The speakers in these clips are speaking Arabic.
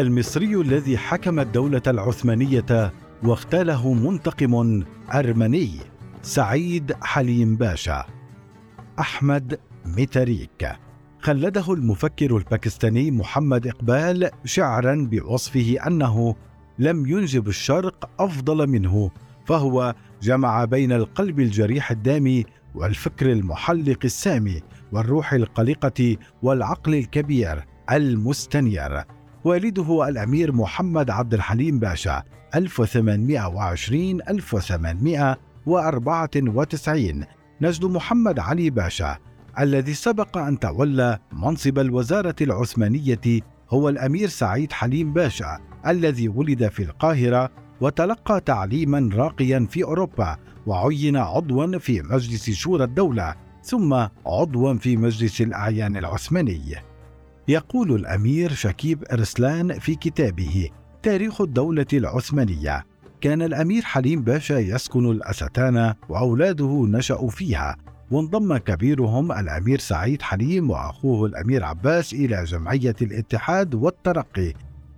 المصري الذي حكم الدولة العثمانية واغتاله منتقم أرمني سعيد حليم باشا. أحمد ميتاريك. خلده المفكر الباكستاني محمد إقبال شعرا بوصفه أنه لم ينجب الشرق أفضل منه فهو جمع بين القلب الجريح الدامي والفكر المحلق السامي والروح القلقة والعقل الكبير المستنير. والده الأمير محمد عبد الحليم باشا 1820 1894 نجد محمد علي باشا الذي سبق أن تولى منصب الوزارة العثمانية هو الأمير سعيد حليم باشا الذي ولد في القاهرة وتلقى تعليما راقيا في أوروبا وعين عضوا في مجلس شورى الدولة ثم عضوا في مجلس الأعيان العثماني. يقول الأمير شكيب إرسلان في كتابه تاريخ الدولة العثمانية. كان الأمير حليم باشا يسكن الأستانة وأولاده نشأوا فيها وانضم كبيرهم الأمير سعيد حليم وأخوه الأمير عباس إلى جمعية الاتحاد والترقي.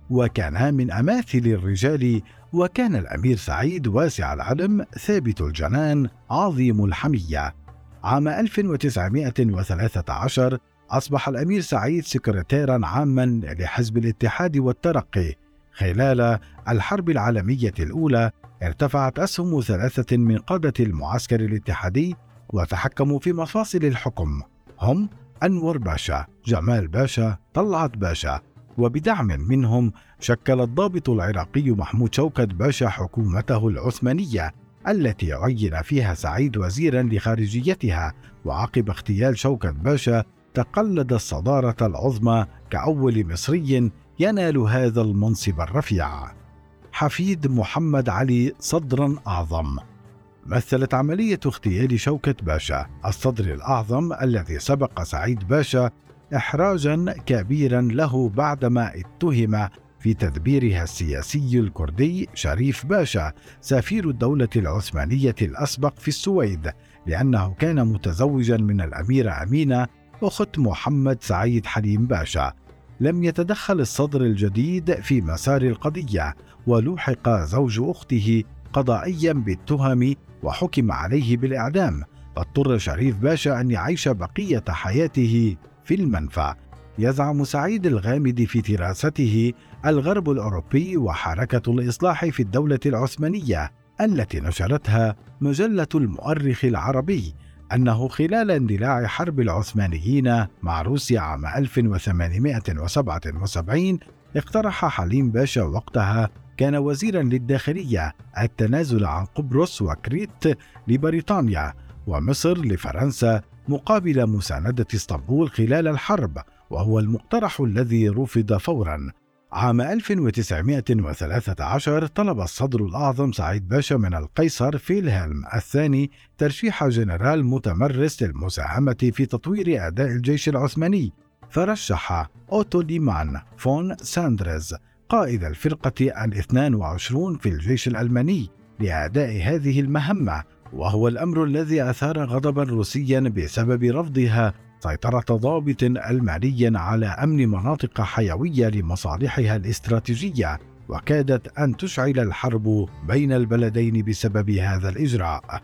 وكانا من أماثل الرجال وكان الأمير سعيد واسع العلم ثابت الجنان عظيم الحمية. عام 1913 أصبح الأمير سعيد سكرتيرا عاما لحزب الاتحاد والترقي. خلال الحرب العالمية الأولى ارتفعت أسهم ثلاثة من قادة المعسكر الاتحادي وتحكموا في مفاصل الحكم. هم أنور باشا، جمال باشا، طلعت باشا، وبدعم منهم شكل الضابط العراقي محمود شوكت باشا حكومته العثمانية التي عين فيها سعيد وزيرا لخارجيتها. وعقب اغتيال شوكت باشا تقلد الصدارة العظمى كأول مصري ينال هذا المنصب الرفيع. حفيد محمد علي صدرا أعظم مثلت عملية اغتيال شوكة باشا الصدر الأعظم الذي سبق سعيد باشا إحراجا كبيرا له بعدما اتهم في تدبيرها السياسي الكردي شريف باشا سفير الدولة العثمانية الأسبق في السويد لأنه كان متزوجا من الأميرة أمينة أخت محمد سعيد حليم باشا. لم يتدخل الصدر الجديد في مسار القضية ولوحق زوج أخته قضائيا بالتهم وحكم عليه بالإعدام. اضطر شريف باشا أن يعيش بقية حياته في المنفى. يزعم سعيد الغامدي في دراسته الغرب الأوروبي وحركة الإصلاح في الدولة العثمانية التي نشرتها مجلة المؤرخ العربي. أنه خلال اندلاع حرب العثمانيين مع روسيا عام 1877 اقترح حليم باشا وقتها كان وزيرا للداخلية التنازل عن قبرص وكريت لبريطانيا ومصر لفرنسا مقابل مساندة اسطنبول خلال الحرب وهو المقترح الذي رفض فورا. عام 1913 طلب الصدر الأعظم سعيد باشا من القيصر فيلهلم الثاني ترشيح جنرال متمرس للمساهمة في تطوير أداء الجيش العثماني. فرشح أوتو ليمان فون ساندرز قائد الفرقة الاثنان وعشرون في الجيش الألماني لأداء هذه المهمة وهو الأمر الذي أثار غضبا روسيا بسبب رفضها سيطرة ضابط ألماني على أمن مناطق حيوية لمصالحها الاستراتيجية وكادت أن تشعل الحرب بين البلدين بسبب هذا الإجراء.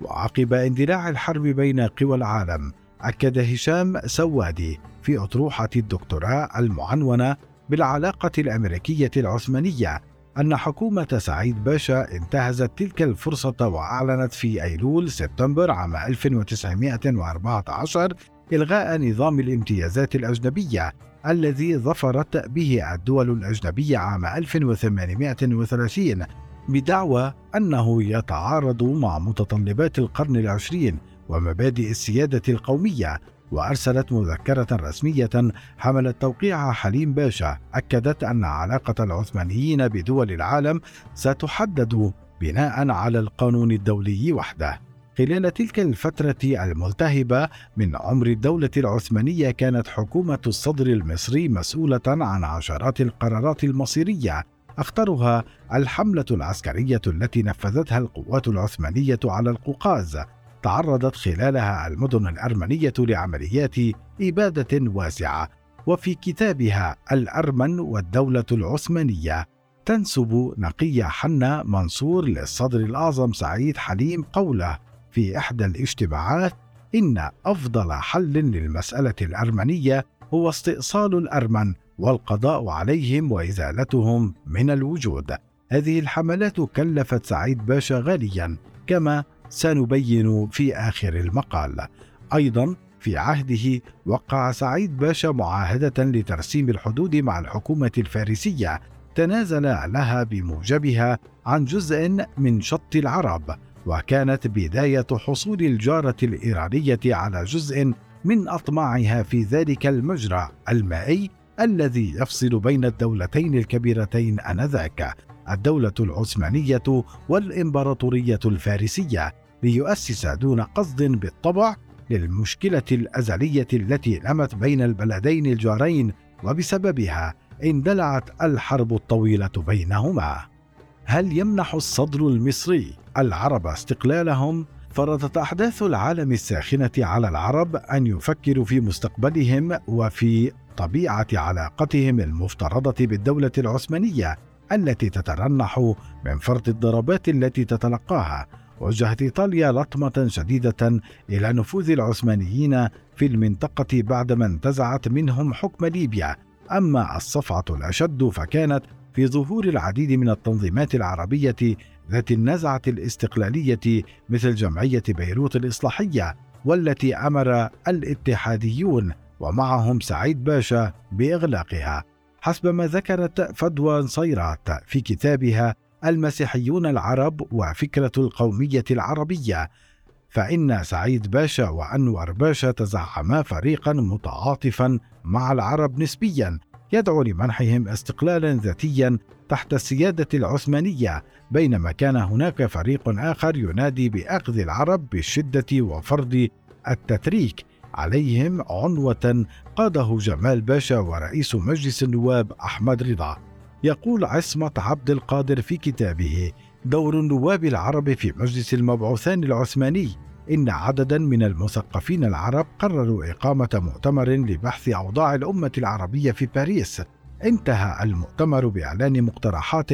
وعقب اندلاع الحرب بين قوى العالم أكد هشام سوادي في أطروحة الدكتوراه المعنونة بالعلاقة الأمريكية العثمانية أن حكومة سعيد باشا انتهزت تلك الفرصة وأعلنت في أيلول سبتمبر عام 1914 إلغاء نظام الامتيازات الأجنبية الذي ظفرت به الدول الأجنبية عام 1830 بدعوى أنه يتعارض مع متطلبات القرن العشرين ومبادئ السيادة القومية وأرسلت مذكرة رسمية حملت توقيع حليم باشا أكدت أن علاقة العثمانيين بدول العالم ستحدد بناء على القانون الدولي وحده. خلال تلك الفترة الملتهبة من عمر الدولة العثمانية كانت حكومة الصدر المصري مسؤولة عن عشرات القرارات المصيرية أخطرها الحملة العسكرية التي نفذتها القوات العثمانية على القوقاز تعرضت خلالها المدن الأرمنية لعمليات إبادة واسعة وفي كتابها الأرمن والدولة العثمانية تنسب نقية حنا منصور للصدر الأعظم سعيد حليم قوله في إحدى الاشتباعات إن أفضل حل للمسألة الأرمنية هو استئصال الأرمن والقضاء عليهم وإزالتهم من الوجود. هذه الحملات كلفت سعيد باشا غاليا كما سنبين في آخر المقال. أيضا في عهده وقع سعيد باشا معاهدة لترسيم الحدود مع الحكومة الفارسية تنازل لها بموجبها عن جزء من شط العرب وكانت بداية حصول الجارة الإيرانية على جزء من أطماعها في ذلك المجرى المائي الذي يفصل بين الدولتين الكبيرتين آنذاك الدولة العثمانية والإمبراطورية الفارسية ليؤسس دون قصد بالطبع للمشكلة الأزلية التي نمت بين البلدين الجارين وبسببها اندلعت الحرب الطويلة بينهما. هل يمنح الصدر المصري العرب استقلالهم؟ فرضت أحداث العالم الساخنة على العرب أن يفكروا في مستقبلهم وفي طبيعة علاقتهم المفترضة بالدولة العثمانية التي تترنح من فرط الضربات التي تتلقاها وجهت إيطاليا لطمة شديدة إلى نفوذ العثمانيين في المنطقة بعدما انتزعت منهم حكم ليبيا أما الصفعة الأشد فكانت في ظهور العديد من التنظيمات العربية ذات النزعة الاستقلالية مثل جمعية بيروت الإصلاحية والتي أمر الاتحاديون ومعهم سعيد باشا بإغلاقها. حسب ما ذكرت فدوى نصيرات في كتابها المسيحيون العرب وفكرة القومية العربية فإن سعيد باشا وأنور باشا تزعما فريقا متعاطفا مع العرب نسبيا يدعو لمنحهم استقلالا ذاتيا تحت السيادة العثمانية بينما كان هناك فريق آخر ينادي بأخذ العرب بالشدة وفرض التتريك. عليهم عنوة قاده جمال باشا ورئيس مجلس النواب أحمد رضا. يقول عصمة عبد القادر في كتابه دور النواب العرب في مجلس المبعوثان العثماني. إن عددا من المثقفين العرب قرروا إقامة مؤتمر لبحث أوضاع الأمة العربية في باريس انتهى المؤتمر بإعلان مقترحات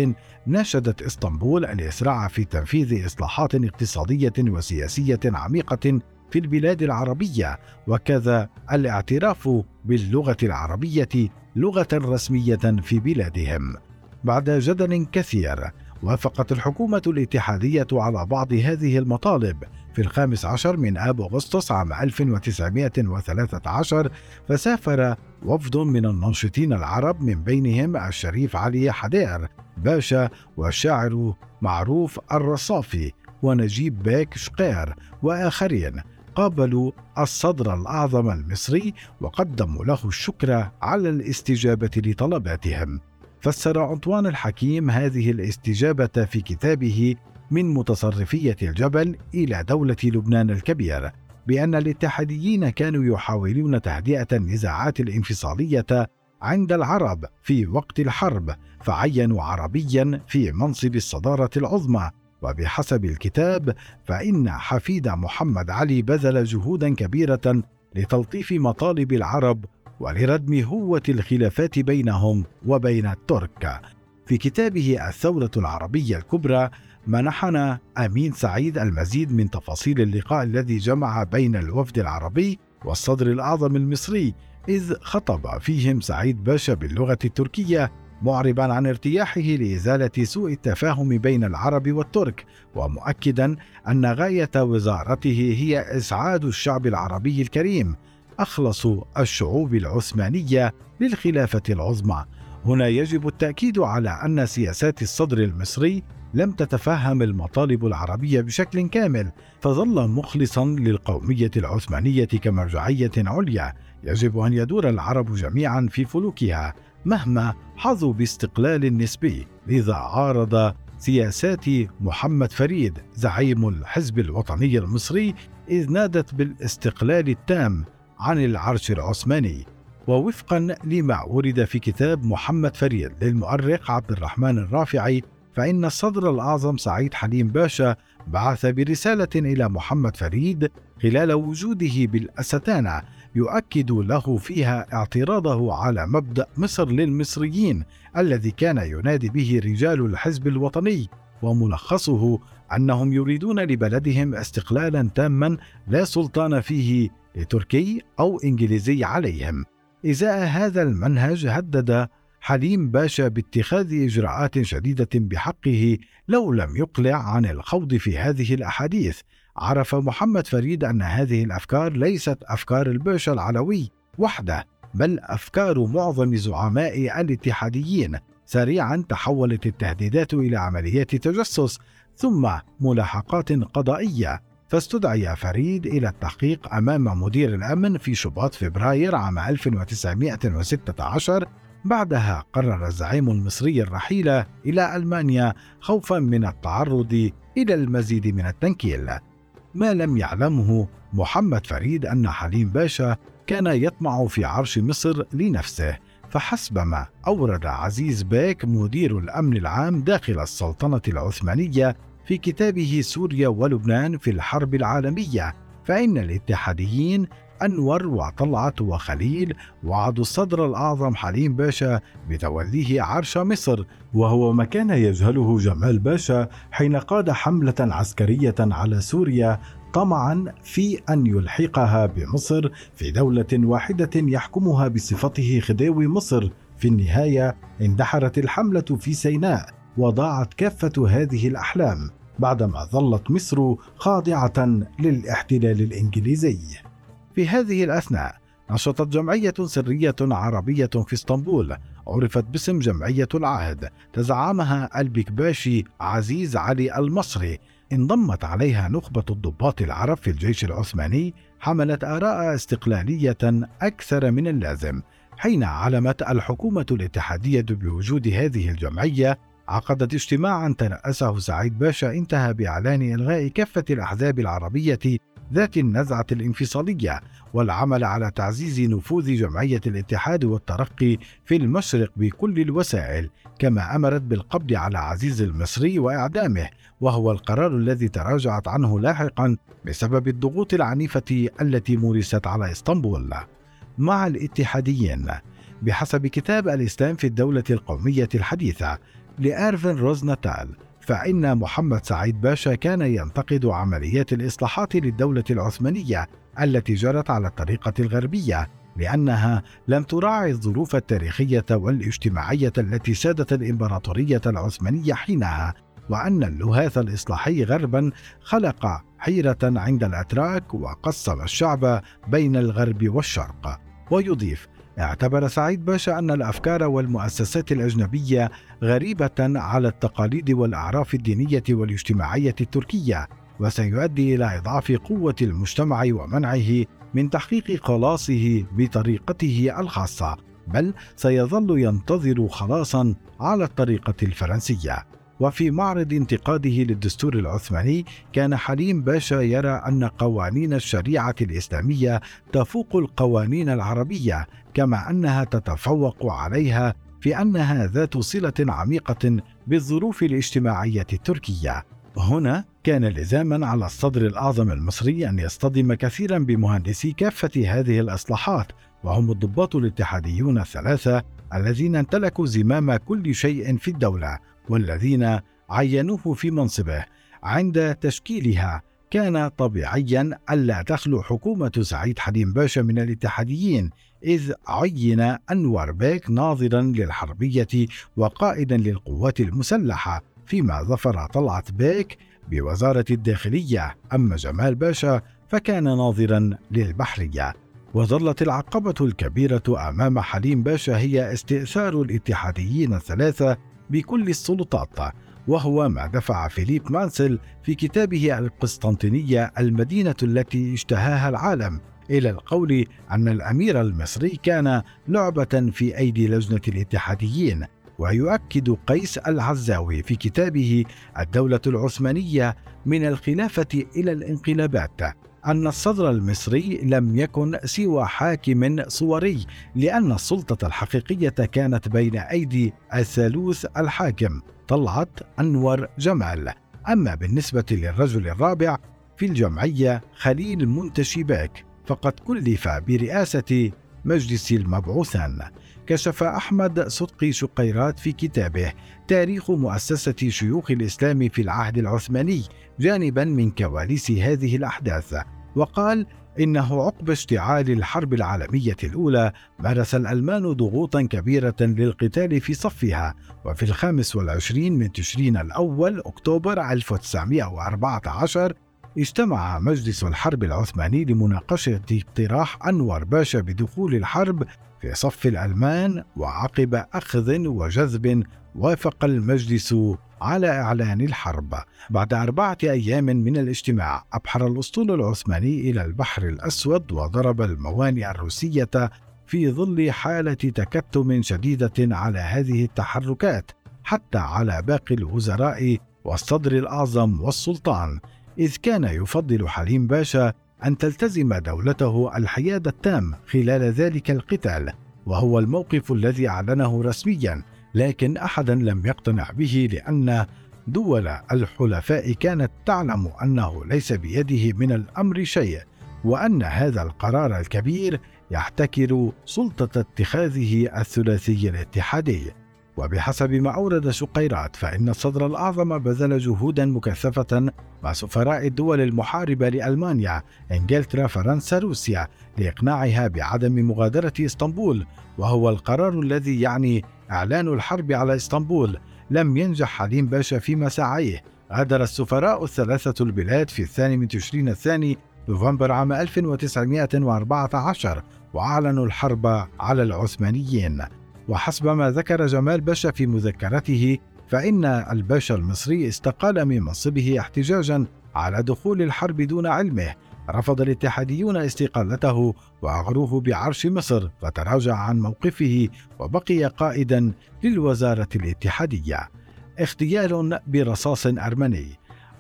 ناشدت إسطنبول الإسراع في تنفيذ إصلاحات اقتصادية وسياسية عميقة في البلاد العربية وكذا الاعتراف باللغة العربية لغة رسمية في بلادهم. بعد جدل كثير وافقت الحكومة الاتحادية على بعض هذه المطالب في الخامس عشر من آب أغسطس عام 1913 فسافر وفد من الناشطين العرب من بينهم الشريف علي حدير باشا والشاعر معروف الرصافي ونجيب بيك شقير وآخرين. قابلوا الصدر الأعظم المصري وقدموا له الشكر على الاستجابة لطلباتهم. فسر أنطوان الحكيم هذه الاستجابة في كتابه من متصرفية الجبل إلى دولة لبنان الكبير بأن الاتحاديين كانوا يحاولون تهدئة النزاعات الانفصالية عند العرب في وقت الحرب فعينوا عربيا في منصب الصدارة العظمى وبحسب الكتاب فإن حفيد محمد علي بذل جهودا كبيرة لتلطيف مطالب العرب ولردم هوة الخلافات بينهم وبين الترك. في كتابه الثورة العربية الكبرى منحنا أمين سعيد المزيد من تفاصيل اللقاء الذي جمع بين الوفد العربي والصدر الأعظم المصري إذ خطب فيهم سعيد باشا باللغة التركية معربا عن ارتياحه لإزالة سوء التفاهم بين العرب والترك ومؤكدا أن غاية وزارته هي إسعاد الشعب العربي الكريم أخلص الشعوب العثمانية للخلافة العظمى. هنا يجب التأكيد على أن سياسات الصدر المصري لم تتفهم المطالب العربية بشكل كامل فظل مخلصا للقومية العثمانية كمرجعية عليا. يجب أن يدور العرب جميعا في فلوكها مهما حظوا باستقلال نسبي لذا عارض سياسات محمد فريد زعيم الحزب الوطني المصري إذ نادت بالاستقلال التام عن العرش العثماني. ووفقا لما ورد في كتاب محمد فريد للمؤرخ عبد الرحمن الرافعي فإن الصدر الأعظم سعيد حليم باشا بعث برسالة إلى محمد فريد خلال وجوده بالأستانة يؤكد له فيها اعتراضه على مبدأ مصر للمصريين الذي كان ينادي به رجال الحزب الوطني وملخصه أنهم يريدون لبلدهم استقلالا تاما لا سلطان فيه تركي أو إنجليزي عليهم. إزاء هذا المنهج هدد حليم باشا باتخاذ إجراءات شديدة بحقه لو لم يقلع عن الخوض في هذه الأحاديث. عرف محمد فريد أن هذه الأفكار ليست أفكار الباشا العلوي وحده بل أفكار معظم زعماء الاتحاديين سريعا تحولت التهديدات إلى عمليات تجسس ثم ملاحقات قضائية. فاستدعي فريد إلى التحقيق أمام مدير الأمن في شباط فبراير عام 1916 بعدها قرر الزعيم المصري الرحيل إلى ألمانيا خوفا من التعرض إلى المزيد من التنكيل. ما لم يعلمه محمد فريد أن حليم باشا كان يطمع في عرش مصر لنفسه فحسبما أورد عزيز باك مدير الأمن العام داخل السلطنة العثمانية في كتابه سوريا ولبنان في الحرب العالمية فإن الاتحاديين أنور وطلعت وخليل وعدوا الصدر الأعظم حليم باشا بتوليه عرش مصر وهو ما كان يجهله جمال باشا حين قاد حملة عسكرية على سوريا طمعا في أن يلحقها بمصر في دولة واحدة يحكمها بصفته خديوي مصر. في النهاية اندحرت الحملة في سيناء وضاعت كافة هذه الأحلام بعدما ظلت مصر خاضعة للاحتلال الإنجليزي. في هذه الأثناء نشطت جمعية سرية عربية في إسطنبول عرفت باسم جمعية العهد تزعمها البكباشي عزيز علي المصري. انضمت عليها نخبة الضباط العرب في الجيش العثماني حملت آراء استقلالية أكثر من اللازم حين علمت الحكومة الاتحادية بوجود هذه الجمعية. عقدت اجتماعا ترأسه سعيد باشا انتهى بإعلان إلغاء كافة الأحزاب العربية ذات النزعة الانفصالية والعمل على تعزيز نفوذ جمعية الاتحاد والترقي في المشرق بكل الوسائل كما أمرت بالقبض على عزيز المصري وإعدامه وهو القرار الذي تراجعت عنه لاحقا بسبب الضغوط العنيفة التي مورست على إسطنبول. مع الاتحاديين بحسب كتاب الإسلام في الدولة القومية الحديثة لإيرفن روزناتال فإن محمد سعيد باشا كان ينتقد عمليات الإصلاحات للدولة العثمانية التي جرت على الطريقة الغربية لأنها لم تراعي الظروف التاريخية والاجتماعية التي سادت الإمبراطورية العثمانية حينها وأن اللهاث الإصلاحي غربا خلق حيرة عند الأتراك وقسم الشعب بين الغرب والشرق ويضيف اعتبر سعيد باشا أن الأفكار والمؤسسات الأجنبية غريبة على التقاليد والأعراف الدينية والاجتماعية التركية وسيؤدي إلى إضعاف قوة المجتمع ومنعه من تحقيق خلاصه بطريقته الخاصة بل سيظل ينتظر خلاصا على الطريقة الفرنسية. وفي معرض انتقاده للدستور العثماني كان حليم باشا يرى أن قوانين الشريعة الإسلامية تفوق القوانين العربية كما أنها تتفوق عليها في أنها ذات صلة عميقة بالظروف الاجتماعية التركية. هنا كان لزاما على الصدر الأعظم المصري أن يصطدم كثيرا بمهندسي كافة هذه الإصلاحات وهم الضباط الاتحاديون الثلاثة الذين امتلكوا زمام كل شيء في الدولة. والذين عينوه في منصبه عند تشكيلها. كان طبيعيا ألا تخلو حكومة سعيد حليم باشا من الاتحاديين إذ عين أنور بيك ناظرا للحربية وقائدا للقوات المسلحة فيما ظفر طلعت بيك بوزارة الداخلية. أما جمال باشا فكان ناظرا للبحرية. وظلت العقبة الكبيرة أمام حليم باشا هي استئثار الاتحاديين الثلاثة بكل السلطات وهو ما دفع فيليب مانسل في كتابه القسطنطينية المدينة التي اشتهاها العالم إلى القول أن الأمير المصري كان لعبة في أيدي لجنة الاتحاديين ويؤكد قيس العزاوي في كتابه الدولة العثمانية من الخلافة إلى الانقلابات. أن الصدر المصري لم يكن سوى حاكم صوري لأن السلطة الحقيقية كانت بين أيدي الثالوث الحاكم طلعت أنور جمال. أما بالنسبة للرجل الرابع في الجمعية خليل منتشي باك فقد كلف برئاسة مجلس المبعوثان. كشف أحمد صدقي شقيرات في كتابه تاريخ مؤسسة شيوخ الإسلام في العهد العثماني جانبا من كواليس هذه الأحداث وقال إنه عقب اشتعال الحرب العالمية الأولى مارس الألمان ضغوطا كبيرة للقتال في صفها وفي الخامس والعشرين من تشرين الأول أكتوبر 1914 اجتمع مجلس الحرب العثماني لمناقشة اقتراح أنور باشا بدخول الحرب في صف الألمان وعقب أخذ وجذب وافق المجلس على إعلان الحرب بعد أربعة أيام من الاجتماع. أبحر الأسطول العثماني إلى البحر الأسود وضرب الموانئ الروسية في ظل حالة تكتم شديدة على هذه التحركات حتى على باقي الوزراء والصدر الأعظم والسلطان. إذ كان يفضل حليم باشا أن تلتزم دولته الحياد التام خلال ذلك القتال وهو الموقف الذي أعلنه رسميا لكن أحدا لم يقتنع به لأن دول الحلفاء كانت تعلم أنه ليس بيده من الأمر شيء وأن هذا القرار الكبير يحتكر سلطة اتخاذه الثلاثي الاتحادي. وبحسب ما أورد شقيرات فإن الصدر الأعظم بذل جهودا مكثفة مع سفراء الدول المحاربة لألمانيا إنجلترا فرنسا روسيا لإقناعها بعدم مغادرة إسطنبول وهو القرار الذي يعني إعلان الحرب على إسطنبول. لم ينجح حليم باشا في مساعيه. غادر السفراء الثلاثة البلاد في الثاني من تشرين الثاني نوفمبر عام 1914 وأعلنوا الحرب على العثمانيين. وحسب ما ذكر جمال باشا في مذكرته فإن الباشا المصري استقال من منصبه احتجاجا على دخول الحرب دون علمه. رفض الاتحاديون استقالته وأغروه بعرش مصر فتراجع عن موقفه وبقي قائدا للوزارة الاتحادية. اغتيال برصاص أرمني.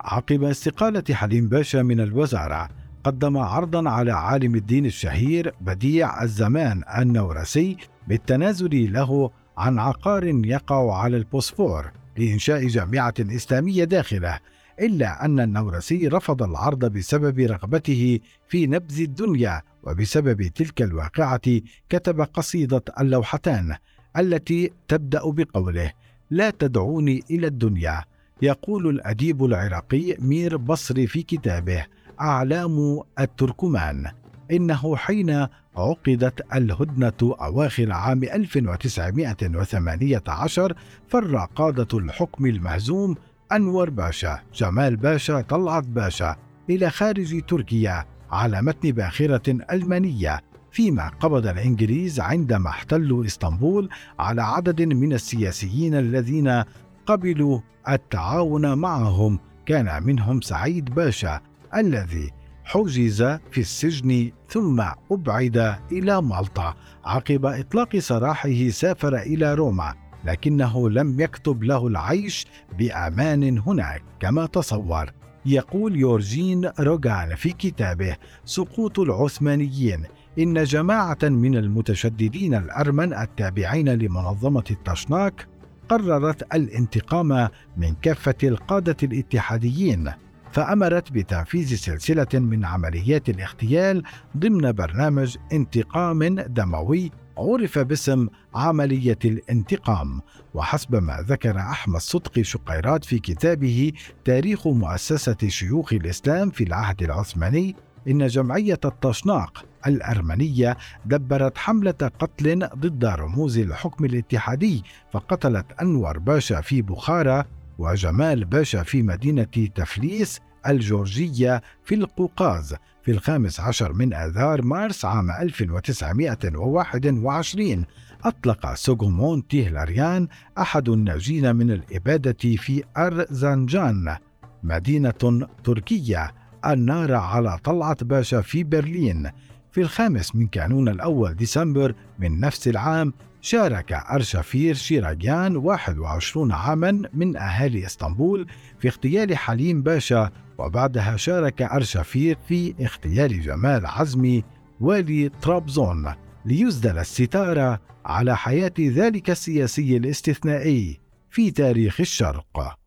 عقب استقالة حليم باشا من الوزارة قدم عرضا على عالم الدين الشهير بديع الزمان النورسي بالتنازل له عن عقار يقع على البوسفور لإنشاء جامعة إسلامية داخله. إلا أن النورسي رفض العرض بسبب رغبته في نبذ الدنيا وبسبب تلك الواقعة كتب قصيدة اللوحتان التي تبدأ بقوله: لا تدعوني إلى الدنيا. يقول الأديب العراقي مير بصري في كتابه: أعلام التركمان إنه حين عقدت الهدنة أواخر عام 1918 فر قادة الحكم المهزوم أنور باشا جمال باشا طلعت باشا إلى خارج تركيا على متن باخرة ألمانية فيما قبض الإنجليز عندما احتلوا إسطنبول على عدد من السياسيين الذين قبلوا التعاون معهم. كان منهم سعيد باشا الذي حجز في السجن ثم أبعد إلى مالطا عقب إطلاق سراحه سافر إلى روما. لكنه لم يكتب له العيش بأمان هناك كما تصور. يقول يورجين روغان في كتابه سقوط العثمانيين إن جماعة من المتشددين الأرمن التابعين لمنظمة التشناك قررت الانتقام من كافة القادة الاتحاديين. فأمرت بتنفيذ سلسلة من عمليات الاغتيال ضمن برنامج انتقام دموي عرف باسم عملية الانتقام وحسب ما ذكر أحمد صدقي شقيرات في كتابه تاريخ مؤسسة شيوخ الإسلام في العهد العثماني إن جمعية الطاشناق الأرمنية دبرت حملة قتل ضد رموز الحكم الاتحادي فقتلت أنور باشا في بخارى وجمال باشا في مدينة تفليس الجورجية في القوقاز في الخامس عشر من آذار مارس عام 1921 أطلق سوغومون تيهلاريان أحد الناجين من الإبادة في أرزنجان مدينة تركية. النار على طلعة باشا في برلين. في الخامس من كانون الأول ديسمبر من نفس العام شارك أرشفير شيراجيان 21 عاما من أهالي إسطنبول في اغتيال حليم باشا وبعدها شارك أرشفير في اغتيال جمال عزمي والي طرابزون ليسدل الستارة على حياة ذلك السياسي الاستثنائي في تاريخ الشرق.